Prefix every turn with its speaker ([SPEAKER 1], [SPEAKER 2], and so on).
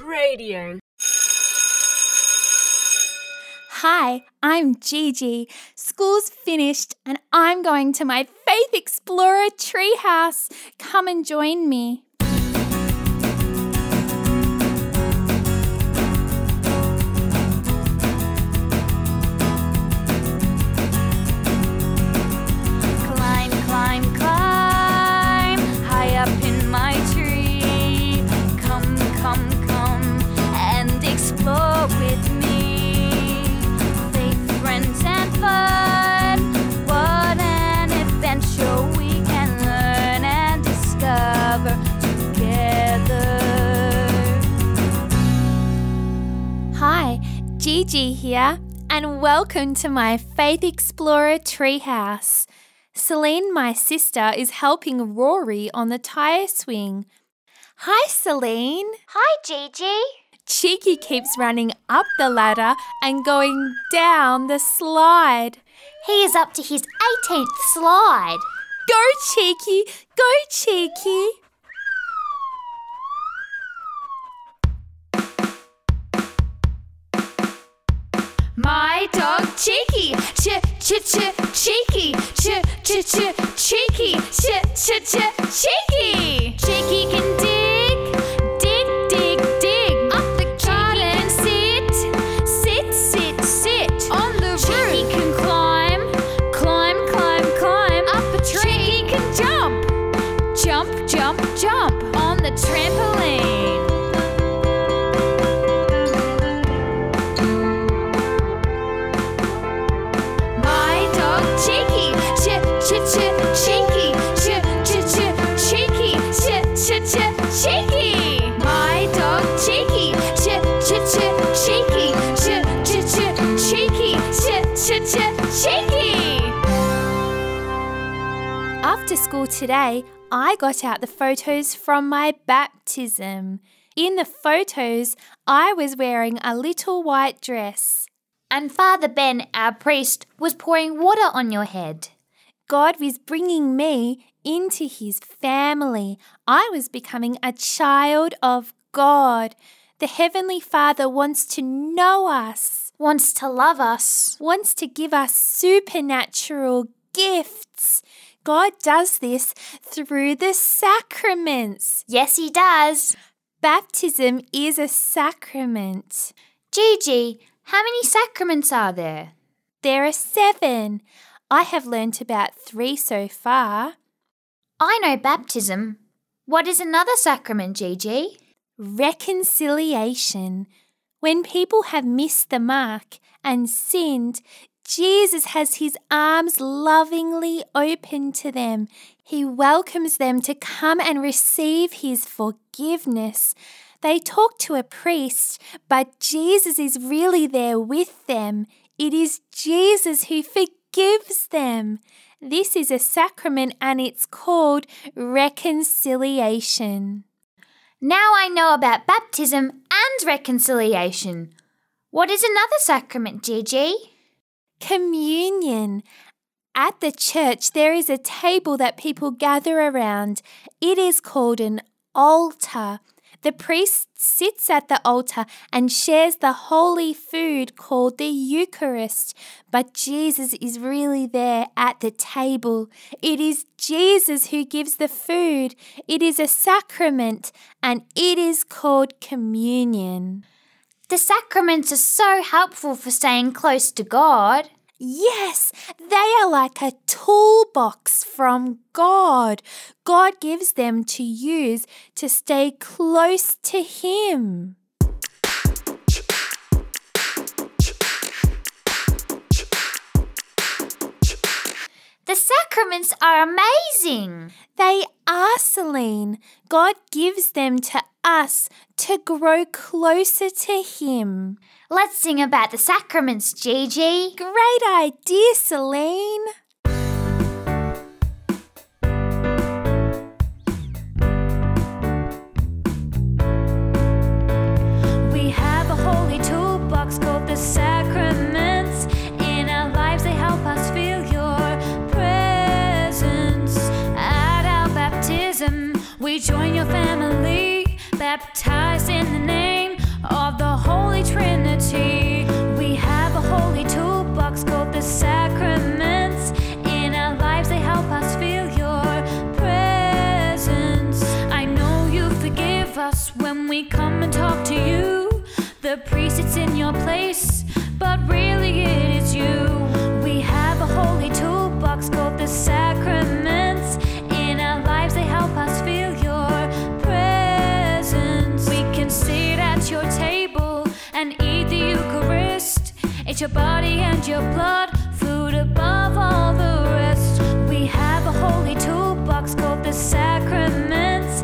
[SPEAKER 1] Radio.
[SPEAKER 2] Hi, I'm Gigi. School's finished and I'm going to my Faith Explorer treehouse. Come and join me. Gigi here, and welcome to my Faith Explorer treehouse. Celine, my sister, is helping Rory on the tyre swing. Hi, Celine.
[SPEAKER 3] Hi, Gigi.
[SPEAKER 2] Cheeky keeps running up the ladder and going down the slide.
[SPEAKER 3] He is up to his 18th slide.
[SPEAKER 2] Go, Cheeky! Go, Cheeky!
[SPEAKER 3] My dog Cheeky, ch ch ch cheeky, ch ch ch cheeky, ch ch ch cheeky. Cheeky, ch ch ch cheeky, ch ch ch cheeky, ch ch ch cheeky. My dog Cheeky, ch ch ch cheeky, ch ch ch cheeky, ch ch ch cheeky.
[SPEAKER 2] After school today, I got out the photos from my baptism. In the photos, I was wearing a little white dress.
[SPEAKER 3] And Father Ben, our priest, was pouring water on your head.
[SPEAKER 2] God was bringing me into his family. I was becoming a child of God. The Heavenly Father wants to know us,
[SPEAKER 3] Wants to love us.
[SPEAKER 2] wants to give us supernatural gifts. God does this through the sacraments.
[SPEAKER 3] Yes, he does.
[SPEAKER 2] Baptism is a sacrament.
[SPEAKER 3] Gigi, how many sacraments are there?
[SPEAKER 2] There are seven. I have learnt about three so far.
[SPEAKER 3] I know baptism. What is another sacrament, Gigi?
[SPEAKER 2] reconciliation. When people have missed the mark and sinned, Jesus has his arms lovingly open to them. He welcomes them to come and receive his forgiveness. They talk to a priest, but Jesus is really there with them. It is Jesus who forgives them. This is a sacrament and it's called reconciliation.
[SPEAKER 3] Now I know about baptism and reconciliation. What is another sacrament, Gigi?
[SPEAKER 2] Communion. At the church, there is a table that people gather around. It is called an altar. The priest sits at the altar and shares the holy food called the Eucharist. But Jesus is really there at the table. It is Jesus who gives the food. It is a sacrament and it is called communion.
[SPEAKER 3] The sacraments are so helpful for staying close to God.
[SPEAKER 2] Yes, they are like a toolbox from God. God gives them to use to stay close to Him.
[SPEAKER 3] The sacraments are amazing.
[SPEAKER 2] They are, Celine. God gives them to us to grow closer to Him.
[SPEAKER 3] Let's sing about the sacraments, Gigi.
[SPEAKER 2] Great idea, Celine.
[SPEAKER 3] We have a holy toolbox called the sacraments. In our lives, they help us feel your presence. At our baptism, we join your family, baptized in the name of the Holy Trinity. We have a holy toolbox called the sacraments. In our lives, they help us feel your presence. I know you forgive us when we come and talk to you. The priest sits in your place, but really it is you. It's your body and your blood, food above all the rest. We have a holy toolbox called the sacraments.